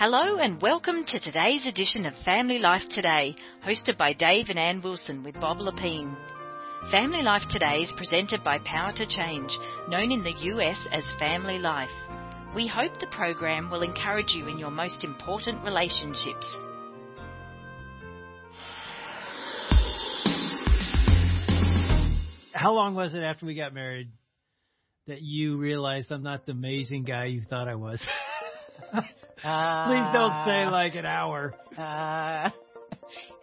Hello and welcome to today's edition of Family Life Today, hosted by Dave and Ann Wilson with Bob Lepine. Family Life Today is presented by Power to Change, known in the US as Family Life. We hope the program will encourage you in your most important relationships. How long was it after we got married that you realized I'm not the amazing guy you thought I was? Please don't say like an hour. Uh,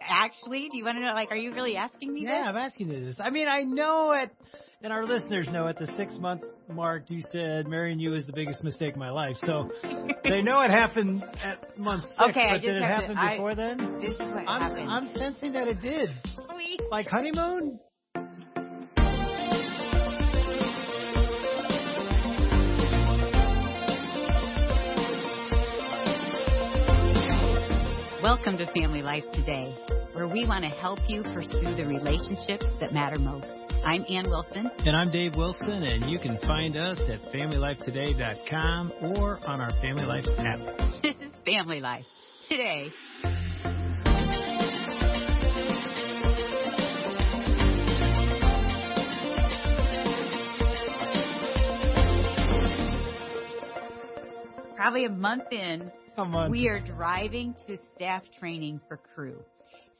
actually, do you want to know? Like, are you really asking me that? Yeah, I'm asking you this. I mean, I know it, and our listeners know at the six month mark you said marrying you is the biggest mistake of my life. So they know it happened at month six. Okay, I but did it have to- happen I- before then? this? This is what I'm, happened. I'm sensing that it did. Like honeymoon? Welcome to Family Life Today, where we want to help you pursue the relationships that matter most. I'm Ann Wilson. And I'm Dave Wilson, and you can find us at FamilyLifeToday.com or on our Family Life app. This is Family Life Today. Probably a month in, Come on. we are driving to staff training for Cru.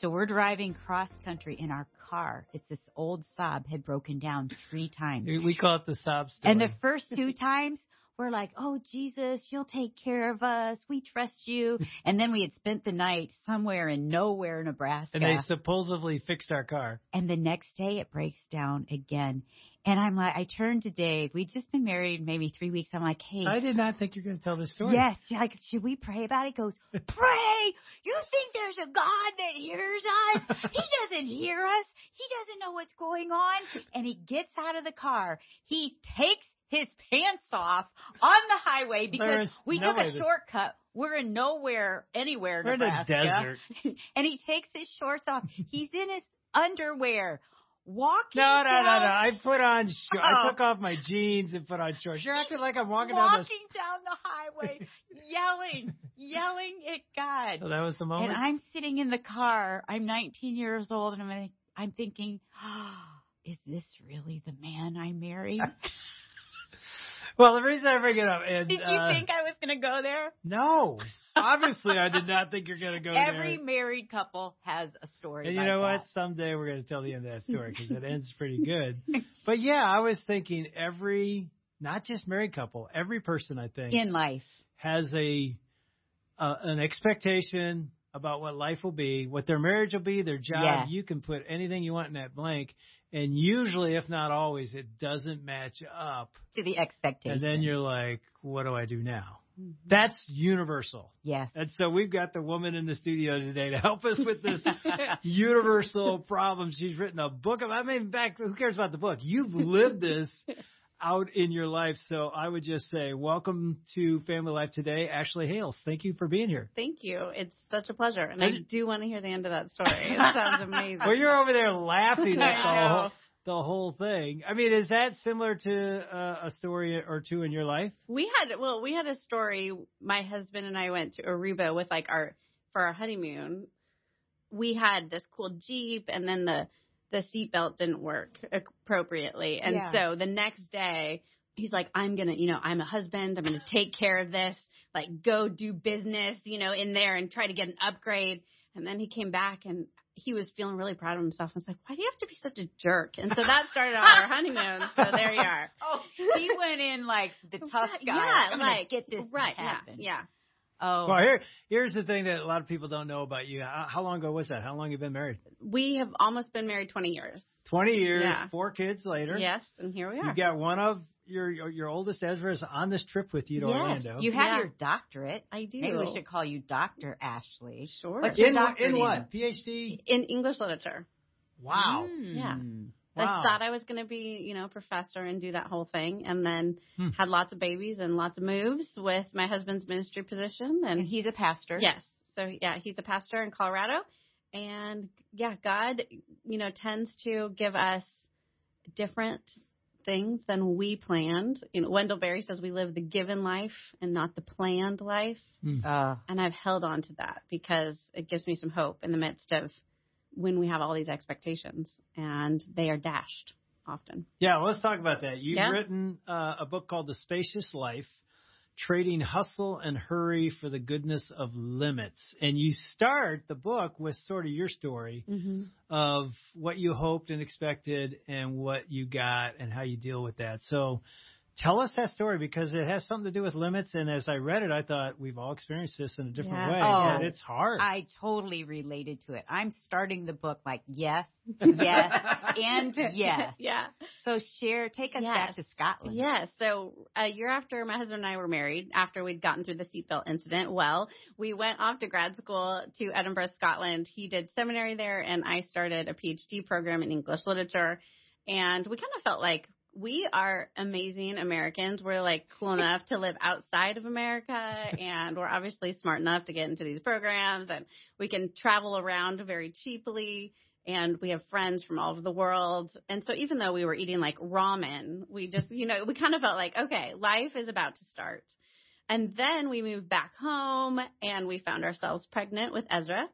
So we're driving cross country in our car. It's this old Saab had broken down three times. we call it the sob story. And the first two times, we're like, oh, Jesus, you'll take care of us. We trust you. And then we had spent the night somewhere in nowhere, Nebraska. and they supposedly fixed our car. And the next day it breaks down again. And I'm like, I turned to Dave. We'd just been married maybe three weeks. I'm like, hey. I did not think you were going to tell this story. Yes, like should we pray about it? He goes, pray. You think there's a God that hears us? He doesn't hear us. He doesn't know what's going on. And he gets out of the car. He takes his pants off on the highway because we no took a shortcut. We're in nowhere, anywhere, We're in the Nebraska. desert. and he takes his shorts off. He's in his underwear, walking. No, no, no, no. I put on. Sh- I Oh. took off my jeans and put on shorts. You're acting like I'm walking walking down the. down the highway, yelling, yelling at God. So that was the moment. and. I'm sitting in the car. I'm 19 years old, and I'm I'm thinking, oh, is this really the man I married? well, the reason I bring it up, is. Did you uh, think I was going to go there? no, obviously I did not think you're going to go Every there. married couple has a story. And you know what? Someday we're going to tell the end of that story because it ends pretty good. But yeah, I was thinking every, not just married couple, every person I think In life, has a uh, an expectation about what life will be, what their marriage will be, their job. You can put anything you want in that blank, and usually, if not always, it doesn't match up. to the expectation. And then you're like, what do I do now? Mhm. That's universal. yes. And so we've got the woman in the studio today to help us with this universal problem. She's written a book of, I mean, back, who cares about the book? You've lived this out in your life. So I would just say, welcome to Family Life Today, Ashley Hales. Thank you for being here. Thank you. It's such a pleasure. And I And- do want to hear the end of that story. It sounds amazing. Well, you're over there laughing at the I whole, know. The whole thing. I mean, is that similar to uh, a story or two in your life? we had well, we had a story. My husband and I went to Aruba with like our for our honeymoon. We had this cool Jeep and then the the seatbelt didn't work appropriately. And Yeah. so the next day he's like, I'm gonna, you know, I'm a husband, I'm gonna take care of this, like go do business, you know, in there and try to get an upgrade. And then he came back and he was feeling really proud of himself. I was like, why do you have to be such a jerk? And so that started out our honeymoon. So there you are. Oh, he went in like the tough guy. yeah, I'm like, get this right, to yeah, happen. yeah. Oh, Well, here, here's the thing that a lot of people don't know about you. How, how long ago was that? How long you been married? We have almost been married 20 years. 20 years, Yeah. four kids later. Yes, and here we are. You got one of your your, your oldest Ezra is on this trip with you to Yes, Orlando. you have Yeah. your doctorate. I do. Maybe we should call you Dr. Ashley. Sure. What's your in doctorate in what? PhD? In English literature. Wow. Yeah. Mm. Wow. I thought I was going to be, you know, a professor and do that whole thing, and then Hmm. had lots of babies and lots of moves with my husband's ministry position. And And he's a pastor. yes, so yeah, he's a pastor in Colorado, and yeah, God, you know, tends to give us different things than we planned. You know, Wendell Berry says we live the given life and not the planned life. Uh, And I've held on to that because it gives me some hope in the midst of when we have all these expectations and they are dashed often. Yeah, let's talk about that. You've Yeah. written uh, a book called The Spacious Life Trading Hustle and Hurry for the Goodness of Limits. And you start the book with sort of your story Mm-hmm. of what you hoped and expected and what you got and how you deal with that. So tell us that story because it has something to do with limits. And as I read it, I thought we've all experienced this in a different Yeah. way. Oh, and it's hard. I totally related to it. I'm starting the book like yes, yes, and yes. yeah. So share, take us back to Scotland. Yeah. So a year after my husband and I were married, after we'd gotten through the seatbelt incident, well, we went off to grad school to Edinburgh, Scotland. He did seminary there, and I started a PhD program in English literature. And we kind of felt like we are amazing Americans. We're like cool enough to live outside of America, and we're obviously smart enough to get into these programs, and we can travel around very cheaply and we have friends from all over the world. And so even though we were eating like ramen, we just, you know, we kind of felt like, okay, life is about to start. And then we moved back home and we found ourselves pregnant with Ezra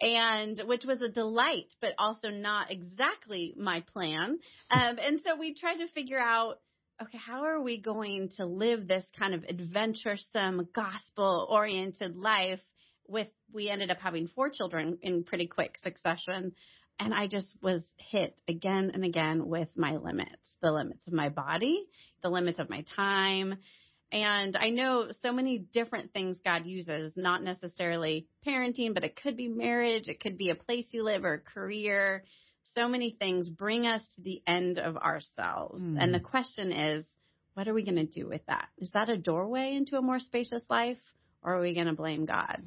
and which was a delight, but also not exactly my plan. Um, and so we tried to figure out, okay, how are we going to live this kind of adventuresome, gospel oriented life with, we ended up having four children in pretty quick succession. And I just was hit again and again with my limits, the limits of my body, the limits of my time. And I know so many different things God uses, not necessarily parenting, but it could be marriage, it could be a place you live or a career. So many things bring us to the end of ourselves. Mm. And the question is, what are we going to do with that? Is that a doorway into a more spacious life, or are we going to blame God?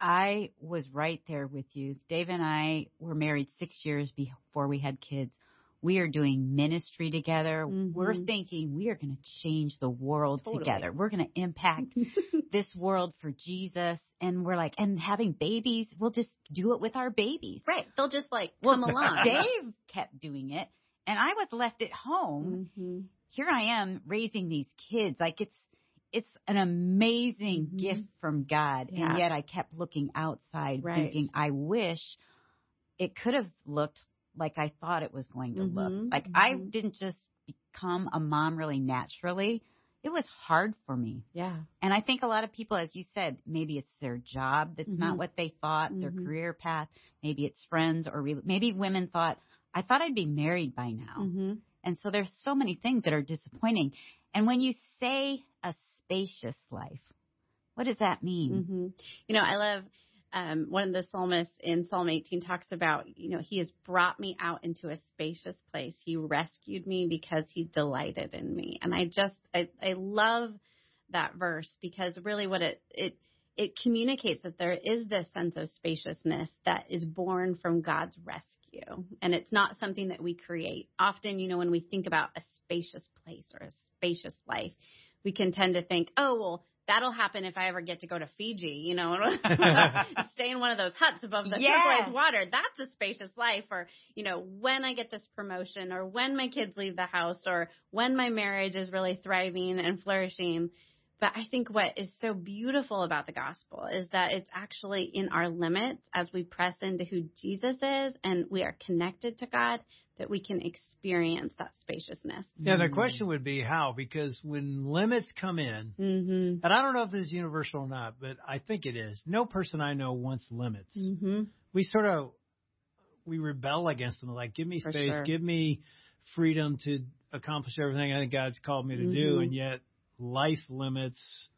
I was right there with you. Dave and I were married six years before we had kids. We are doing ministry together. Mhm. We're thinking we are going to change the world Totally. together. We're going to impact this world for Jesus. And we're like, and having babies, we'll just do it with our babies. Right. They'll just like Well, come along. Dave kept doing it, and I was left at home. hmm Here I am raising these kids. Like it's it's an amazing Mhm. gift from God, Yeah. and yet I kept looking outside, Right. thinking, I wish it could have looked like I thought it was going to Mhm. look. Like I Mhm. didn't just become a mom really naturally. It was hard for me. Yeah. And I think a lot of people, as you said, maybe it's their job that's not Mhm. what they thought, their Mhm. career path. Maybe it's friends, or re- maybe women thought, I thought I'd be married by now. hmm And so there's so many things that are disappointing. And when you say a spacious life, what does that mean? hmm You know, I love um, one of the psalmists in Psalm 18 talks about, you know, he has brought me out into a spacious place. He rescued me because he delighted in me. And I just, I, I love that verse because really what it, it, it communicates that there is this sense of spaciousness that is born from God's rescue. And it's not something that we create. Often, you know, when we think about a spacious place or a spacious life, we can tend to think, oh, well, that'll happen if I ever get to go to Fiji, you know, stay in one of those huts above the Yes. turquoise water. That's a spacious life. Or, you know, when I get this promotion or when my kids leave the house or when my marriage is really thriving and flourishing. But I think what is so beautiful about the gospel is that it's actually in our limits as we press into who Jesus is and we are connected to God that we can experience that spaciousness. yeah, the question would be how, because when limits come in, Mm-hmm. and I don't know if this is universal or not, but I think it is. No person I know wants limits. Mm-hmm. We sort of we rebel against them. Like, give me For space, sure. give me freedom to accomplish everything I think God's called me to do, Mhm. and yet life limits,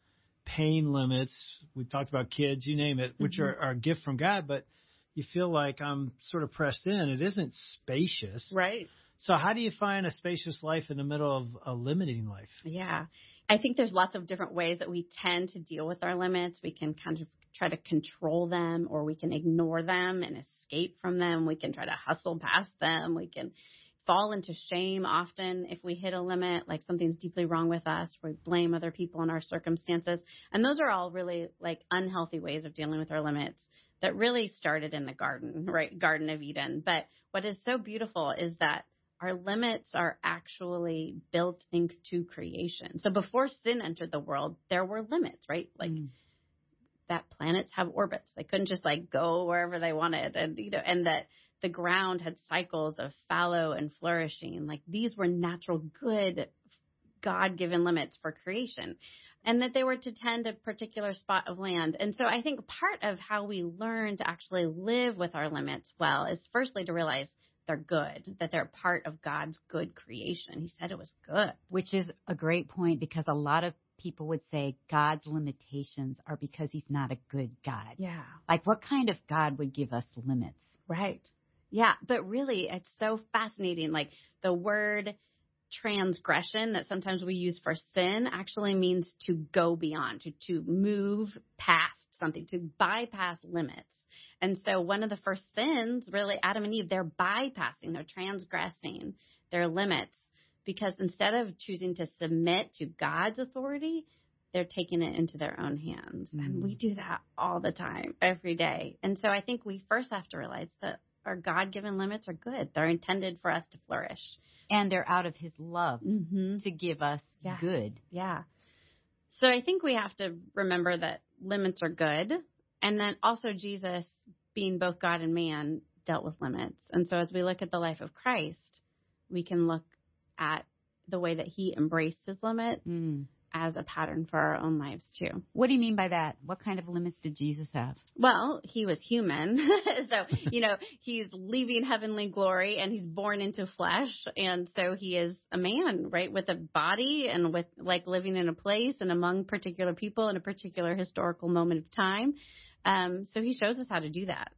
pain limits. We've talked about kids, you name it, which Mhm. are, are a gift from God, but you feel like I'm sort of pressed in. It isn't spacious. Right. So how do you find a spacious life in the middle of a limiting life? Yeah. I think there's lots of different ways that we tend to deal with our limits. We can kind of try to control them or we can ignore them and escape from them. We can try to hustle past them. We can fall into shame often if we hit a limit, like something's deeply wrong with us. We blame other people and our circumstances. And those are all really like unhealthy ways of dealing with our limits that really started in the garden, right? Garden of Eden. But what is so beautiful is that our limits are actually built into creation. So before sin entered the world, there were limits, right? Like Mm. that planets have orbits. They couldn't just like go wherever they wanted and you know and that the ground had cycles of fallow and flourishing. Like these were natural good God-given limits for creation. And that they were to tend a particular spot of land. And so I think part of how we learn to actually live with our limits well is firstly to realize they're good, that they're part of God's good creation. He said it was good. Which is a great point because a lot of people would say God's limitations are because he's not a good God. Yeah. Like what kind of God would give us limits? Right. Yeah, but really it's so fascinating. Like the word transgression that sometimes we use for sin actually means to go beyond, to to move past something, to bypass limits. And so one of the first sins, really Adam and Eve, they're bypassing, they're transgressing their limits because instead of choosing to submit to God's authority, they're taking it into their own hands. And Mm. we do that all the time, every day. And so I think we first have to realize that our God given limits are good. They're intended for us to flourish. And they're out of his love Mm-hmm. to give us Yes. good. Yeah. So I think we have to remember that limits are good. And then also Jesus, being both God and man, dealt with limits. And so as we look at the life of Christ, we can look at the way that he embraced his limits Mm. As a pattern for our own lives too. What do you mean by that? What kind of limits did Jesus have? Well, he was human. so, you know, he's leaving heavenly glory and he's born into flesh. And so he is a man, right? With a body and with like living in a place and among particular people in a particular historical moment of time. Um, so he shows us how to do that.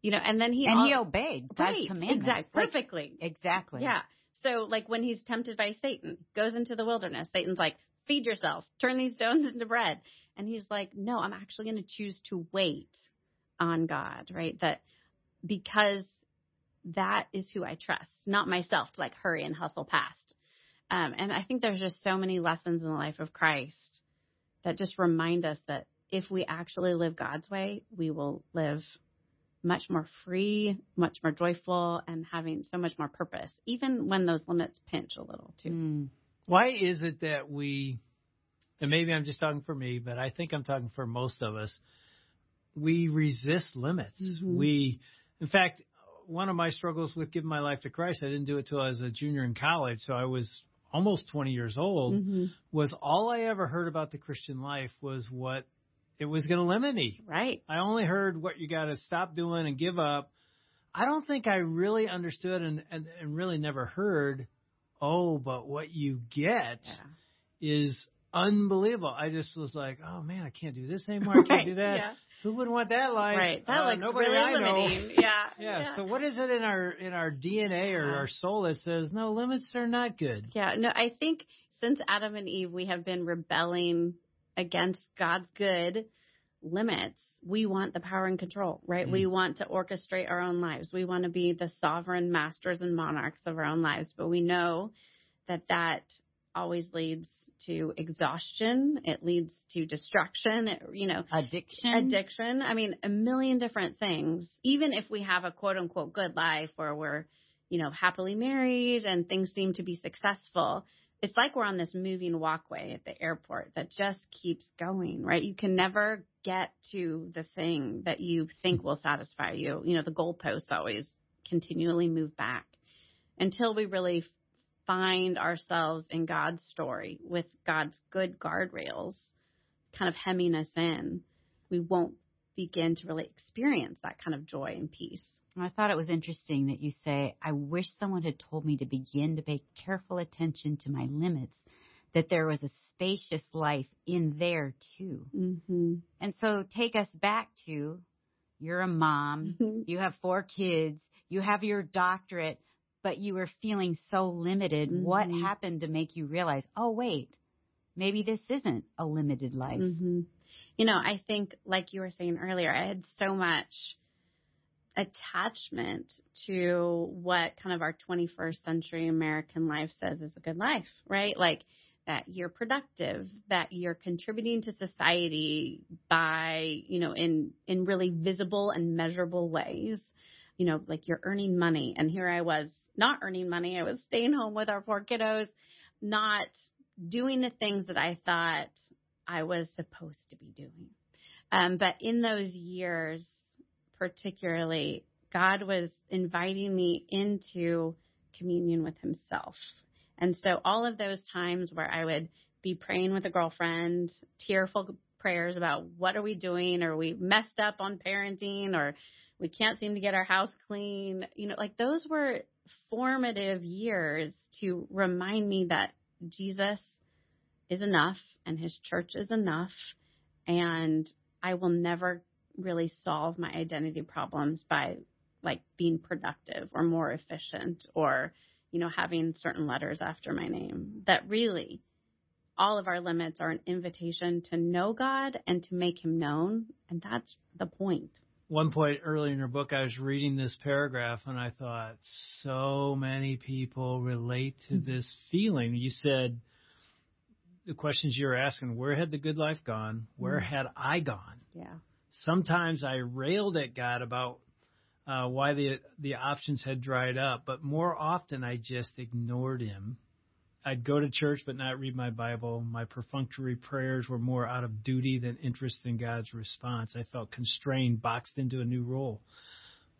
You know, and then he and he obeyed God's right, commandments. exactly, Like, perfectly. exactly. Yeah. So like when he's tempted by Satan, goes into the wilderness, Satan's like, feed yourself, turn these stones into bread. And he's like, no, I'm actually going to choose to wait on God, right? That because that is who I trust, not myself to like hurry and hustle past. Um, and I think there's just so many lessons in the life of Christ that just remind us that if we actually live God's way, we will live much more free, much more joyful, and having so much more purpose, even when those limits pinch a little too. Mm. Why is it that we, and maybe I'm just talking for me, but I think I'm talking for most of us, we resist limits. Mhm. We, in fact, one of my struggles with giving my life to Christ, I didn't do it till I was a junior in college, so I was almost 20 years old, Mhm. was all I ever heard about the Christian life was what it was going to limit me. Right. I only heard what you got to stop doing and give up. I don't think I really understood and, and, and really never heard, oh, but what you get Yeah. is unbelievable. I just was like, oh man, I can't do this anymore. I can't Right. do that. Yeah. Who wouldn't want that life? Right. That Uh, looks nobody really I know. limiting. Yeah. Yeah. So what is it in our in our DNA or Yeah. our soul that says no limits are not good? Yeah, no, I think since Adam and Eve, we have been rebelling against God's good limits. We want the power and control, right? Mm. We want to orchestrate our own lives. We want to be the sovereign masters and monarchs of our own lives. But we know that that always leads to exhaustion. It leads to destruction. It, you know, Addiction. addiction. I mean, a million different things. Even if we have a quote unquote good life where we're, you know, happily married and things seem to be successful, it's like we're on this moving walkway at the airport that just keeps going, right? You can never get to the thing that you think will satisfy you. You know, the goalposts always continually move back until we really find ourselves in God's story with God's good guardrails kind of hemming us in, we won't begin to really experience that kind of joy and peace. I thought it was interesting that you say, I wish someone had told me to begin to pay careful attention to my limits, that there was a spacious life in there too. Mm-hmm. And so take us back to you're a mom, you have four kids, you have your doctorate, but you were feeling so limited. What Mhm. happened to make you realize, oh, wait, maybe this isn't a limited life? hmm You know, I think, like you were saying earlier, I had so much attachment to what kind of our 21st century American life says is a good life, right? Like that you're productive, that you're contributing to society by, you know, in, in really visible and measurable ways. you know, like you're earning money. And here I was not earning money. I was staying home with our four kiddos, not doing the things that I thought I was supposed to be doing. Um, but in those years, particularly, God was inviting me into communion with Himself. And so all of those times where I would be praying with a girlfriend, tearful prayers about what are we doing, or we messed up on parenting, or we can't seem to get our house clean, you know, like those were formative years to remind me that Jesus is enough and his church is enough and I will never really solve my identity problems by like being productive or more efficient or you know having certain letters after my name that really all of our limits are an invitation to know God and to make him known and that's the point one point early in your book, I was reading this paragraph and I thought, so many people relate to mm-hmm. this feeling. You said the questions you were asking, where had the good life gone? Where mm-hmm. had I gone? Yeah. Sometimes I railed at God about uh, why the the options had dried up, but more often I just ignored Him I'd go to church but not read my Bible. My perfunctory prayers were more out of duty than interest in God's response. I felt constrained, boxed into a new role.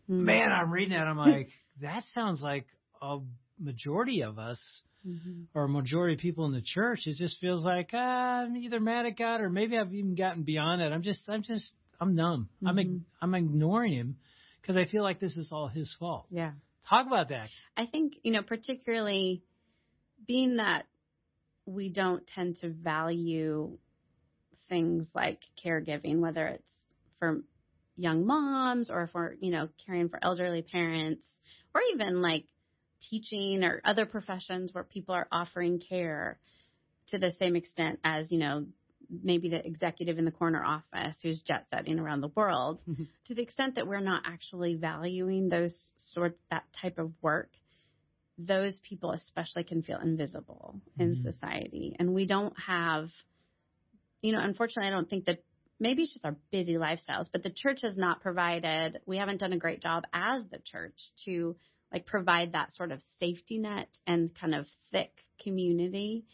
Mm-hmm. Man, I'm reading that. I'm like, that sounds like a majority of us mm-hmm. or a majority of people in the church. It just feels like ah, I'm either mad at God or maybe I've even gotten beyond it. I'm just, I'm just, I'm numb. Mm-hmm. I'm, I'm ignoring Him because I feel like this is all His fault. Yeah. Talk about that. I think you know, particularly being that we don't tend to value things like caregiving, whether it's for young moms or for, you know, caring for elderly parents or even like teaching or other professions where people are offering care to the same extent as, you know, maybe the executive in the corner office who's jet setting around the world, mm-hmm. to the extent that we're not actually valuing those sort that type of work, those people especially can feel invisible mm-hmm. in society. And we don't have, you know, unfortunately, I don't think that maybe it's just our busy lifestyles, but the church has not provided, we haven't done a great job as the church to like provide that sort of safety net and kind of thick community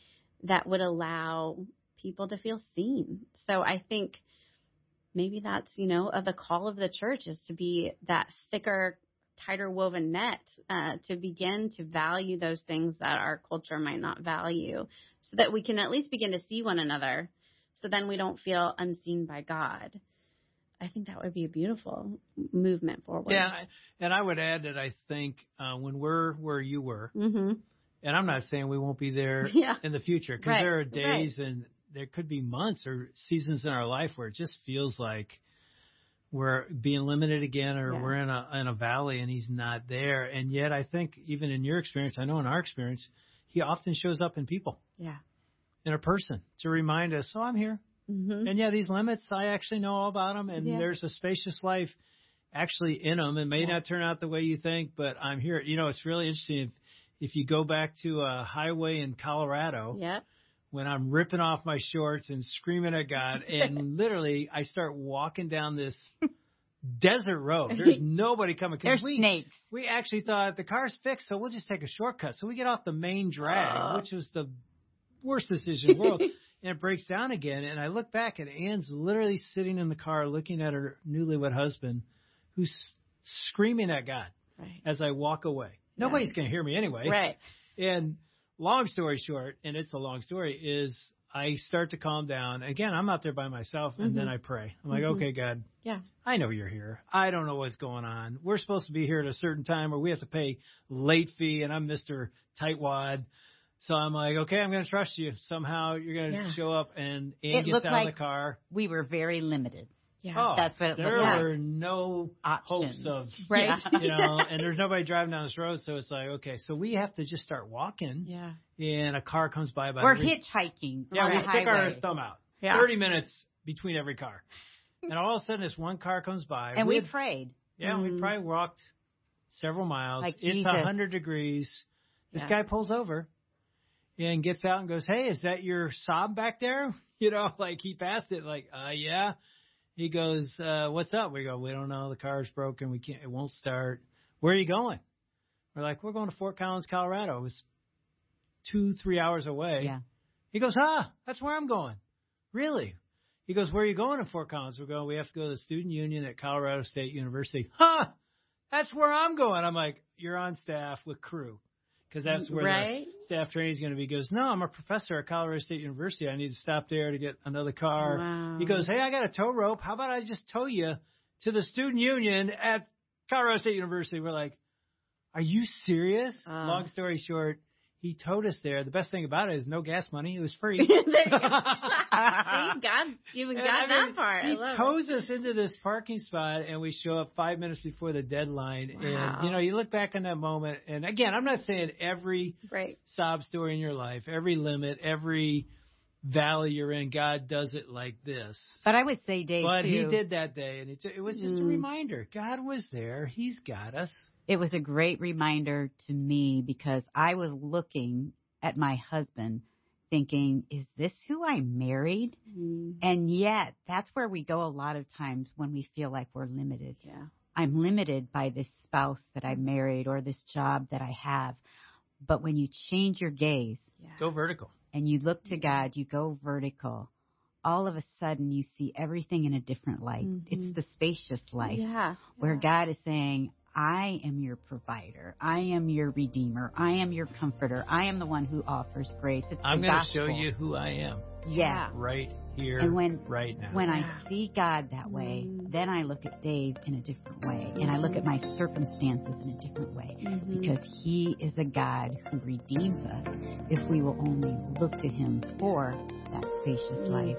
that would allow people to feel seen. So I think maybe that's, you know, of the call of the church is to be that thicker tighter woven net uh, to begin to value those things that our culture might not value so that we can at least begin to see one another so then we don't feel unseen by God. I think that would be a beautiful movement forward. Yeah, and I would add that I think uh, when we're where you were, mm-hmm. and I'm not saying we won't be there yeah. in the future because right. there are days right. and there could be months or seasons in our life where it just feels like we're being limited again or yeah. we're in a in a valley and he's not there and yet i think even in your experience i know in our experience he often shows up in people yeah in a person to remind us oh i'm here mm-hmm. and yeah these limits i actually know all about them and yeah. there's a spacious life actually in them it may yeah. not turn out the way you think but i'm here you know it's really interesting if if you go back to a highway in colorado yeah when I'm ripping off my shorts and screaming at God, and literally I start walking down this desert road. There's nobody coming. There's we, snakes. We actually thought the car's fixed, so we'll just take a shortcut. So we get off the main drag, uh. which was the worst decision in the world. and it breaks down again. And I look back, and Ann's literally sitting in the car looking at her newlywed husband, who's screaming at God right. as I walk away. Yeah. Nobody's going to hear me anyway. Right. And long story short, and it's a long story, is I start to calm down. Again, I'm out there by myself, and mm-hmm. then I pray. I'm like, mm-hmm. okay, God, yeah, I know you're here. I don't know what's going on. We're supposed to be here at a certain time, or we have to pay late fee, and I'm Mister Tightwad. So I'm like, okay, I'm going to trust you. Somehow you're going to Yeah. show up, and It Ann gets out like- of the car. We were very limited. Yeah, Oh, That's what it there looked like. were no Options. hopes of right, you know, and there's nobody driving down this road, so it's like, okay, so we have to just start walking, yeah, and a car comes by. by We're every- hitchhiking. Yeah, we stick our thumb out. yeah. 30 minutes between every car. And all of a sudden, this one car comes by. and we prayed. yeah, we Mhm. probably walked several miles. Like it's a 100 degrees. This Yeah. guy pulls over and gets out and goes, Hey, is that your Saab back there? You know, like he passed it, like, uh, yeah. He goes, uh, what's up? We go, we don't know. The car's broken. We can't, it won't start. Where are you going? We're like, we're going to Fort Collins, Colorado. It was two, three hours away. Yeah. He goes, ah, that's where I'm going. Really? He goes, where are you going in Fort Collins? We're going, we have to go to the student union at Colorado State University. Huh, that's where I'm going. I'm like, you're on staff with Cru. Because that's where Right. Staff training is going to be. He goes, no, I'm a professor at Colorado State University. I need to stop there to get another car. Wow. He goes, hey, I got a tow rope. How about I just tow you to the student union at Colorado State University? We're like, are you serious? Uh. Long story short, he towed us there. The best thing about it is no gas money. It was free. you. See, God even And got I that mean, part. He love it. tows us into this parking spot, and we show up five minutes before the deadline. Wow. And you know, you look back on that moment, and again, I'm not saying every Right. sob story in your life, every limit, every valley you're in, God does it like this. But I would say, Dave, But too, he did that day, and it, it was just a Mm. reminder. God was there. He's got us. it was a great reminder to me because I was looking at my husband thinking, is this who I married? Mm, And yet, that's where we go a lot of times when we feel like we're limited. yeah. I'm limited by this spouse that I married or this job that I have. But when you change your gaze Yeah. Go vertical. and you look to God, you go vertical, all of a sudden you see everything in a different light. Mhm. It's the spacious light Yeah. where yeah. God is saying, I am your provider. I am your redeemer. I am your comforter. I am the one who offers grace. It's I'm going to show you who I am Yeah. right here, And when right now. when I see God that way, then I look at Dave in a different way, and I look at my circumstances in a different way. Mhm. Because he is a God who redeems us if we will only look to him for that spacious life.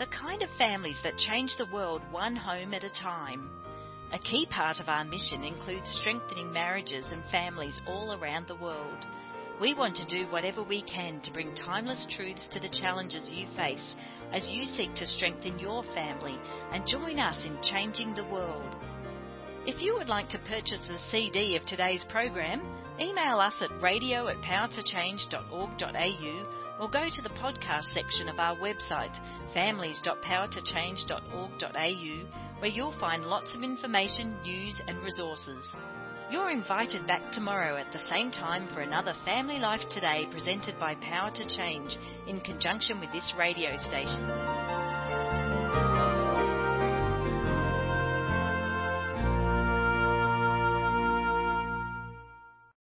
the kind of families that change the world one home at a time. A key part of our mission includes strengthening marriages and families all around the world. We want to do whatever we can to bring timeless truths to the challenges you face as you seek to strengthen your family and join us in changing the world. If you would like to purchase a CD of today's program, email us at radio at powertochange.org.au or go to the podcast section of our website, families.powertochange.org.au, where you'll find lots of information, news, and resources. You're invited back tomorrow at the same time for another Family Life Today presented by Power to Change in conjunction with this radio station.